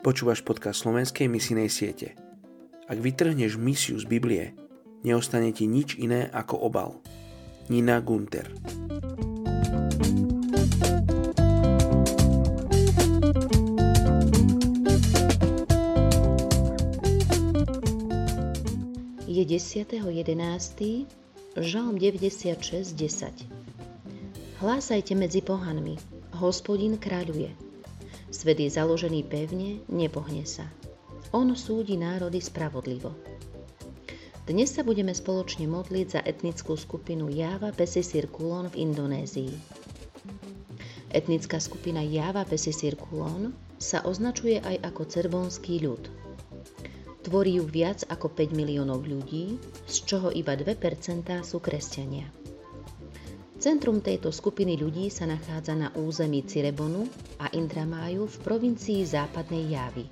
Počúvaš podcast slovenskej misijnej siete. Ak vytrhneš misiu z Biblie, neostane ti nič iné ako obal. Nina Gunter Je 10.11. Žalm 96.10 Hlásajte medzi pohanmi, hospodin kráľuje. Svet je založený pevne, nepohne sa. On súdi národy spravodlivo. Dnes sa budeme spoločne modliť za etnickú skupinu Java Pesisir Kulon v Indonézii. Etnická skupina Java Pesisir Kulon sa označuje aj ako cerbonský ľud. Tvorí ju viac ako 5 miliónov ľudí, z čoho iba 2% sú kresťania. Centrum tejto skupiny ľudí sa nachádza na území Cirebonu a Indramáju v provincii západnej Javy.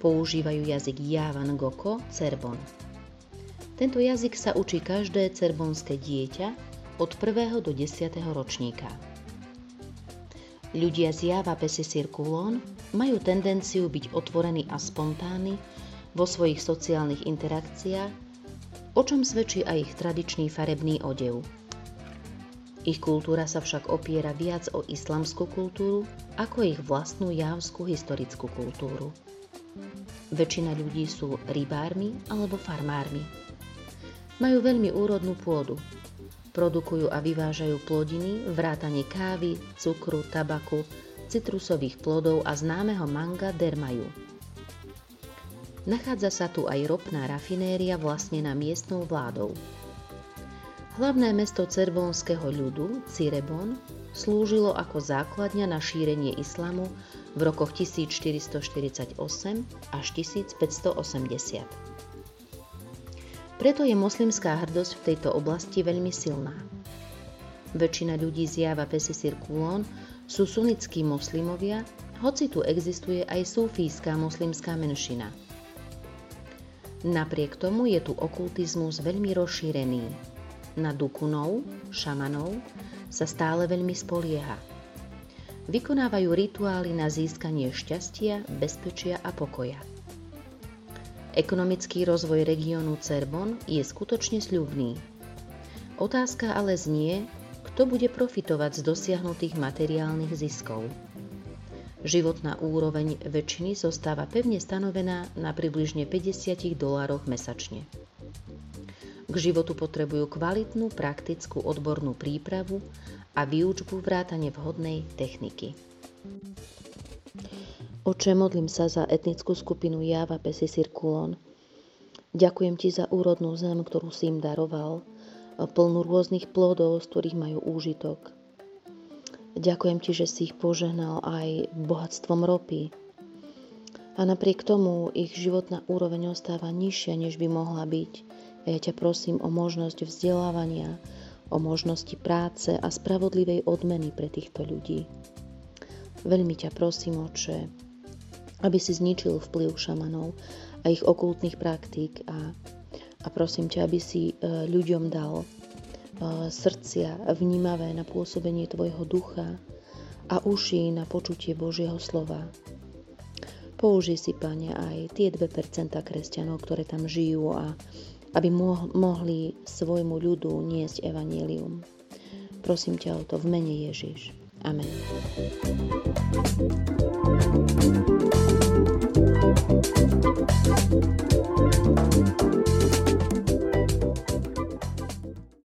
Používajú jazyk Javan Goko Cerbon. Tento jazyk sa učí každé cerbonské dieťa od 1. do 10. ročníka. Ľudia z Java Pesisir Kulon majú tendenciu byť otvorení a spontánni vo svojich sociálnych interakciách, o čom svedčí aj ich tradičný farebný odev. Ich kultúra sa však opiera viac o islamskú kultúru ako ich vlastnú javskú historickú kultúru. Väčšina ľudí sú rybármi alebo farmármi. Majú veľmi úrodnú pôdu. Produkujú a vyvážajú plodiny, vrátane kávy, cukru, tabaku, citrusových plodov a známeho manga dermaju. Nachádza sa tu aj ropná rafinéria vlastnená miestnou vládou. Hlavné mesto cerbonského ľudu, Cirebon, slúžilo ako základňa na šírenie islamu v rokoch 1448 až 1580. Preto je moslimská hrdosť v tejto oblasti veľmi silná. Väčšina ľudí z Java Pesisir Kulon sú sunnickí moslimovia, hoci tu existuje aj sufijská moslimská menšina. Napriek tomu je tu okultizmus veľmi rozšírený, na dukunov, šamanov, sa stále veľmi spolieha. Vykonávajú rituály na získanie šťastia, bezpečia a pokoja. Ekonomický rozvoj regiónu Cerbon je skutočne sľubný. Otázka ale znie, kto bude profitovať z dosiahnutých materiálnych ziskov. Životná úroveň väčšiny zostáva pevne stanovená na približne 50 dolároch mesačne. K životu potrebujú kvalitnú, praktickú odbornú prípravu a výučbu vrátane vhodnej techniky. Oče, modlím sa za etnickú skupinu Java Pesisir Kulon. Ďakujem ti za úrodnú zem, ktorú si im daroval, plnú rôznych plodov, z ktorých majú úžitok. Ďakujem ti, že si ich požehnal aj bohatstvom ropy. A napriek tomu ich životná úroveň ostáva nižšia, než by mohla byť a ja ťa prosím o možnosť vzdelávania, o možnosti práce a spravodlivej odmeny pre týchto ľudí. Veľmi ťa prosím, oče, aby si zničil vplyv šamanov a ich okultných praktík a, a prosím ťa, aby si e, ľuďom dal e, srdcia vnímavé na pôsobenie Tvojho ducha a uši na počutie Božieho slova. Použij si, Pane, aj tie 2% kresťanov, ktoré tam žijú a aby mohli svojmu ľudu niesť evanílium. Prosím ťa o to v mene Ježiš. Amen.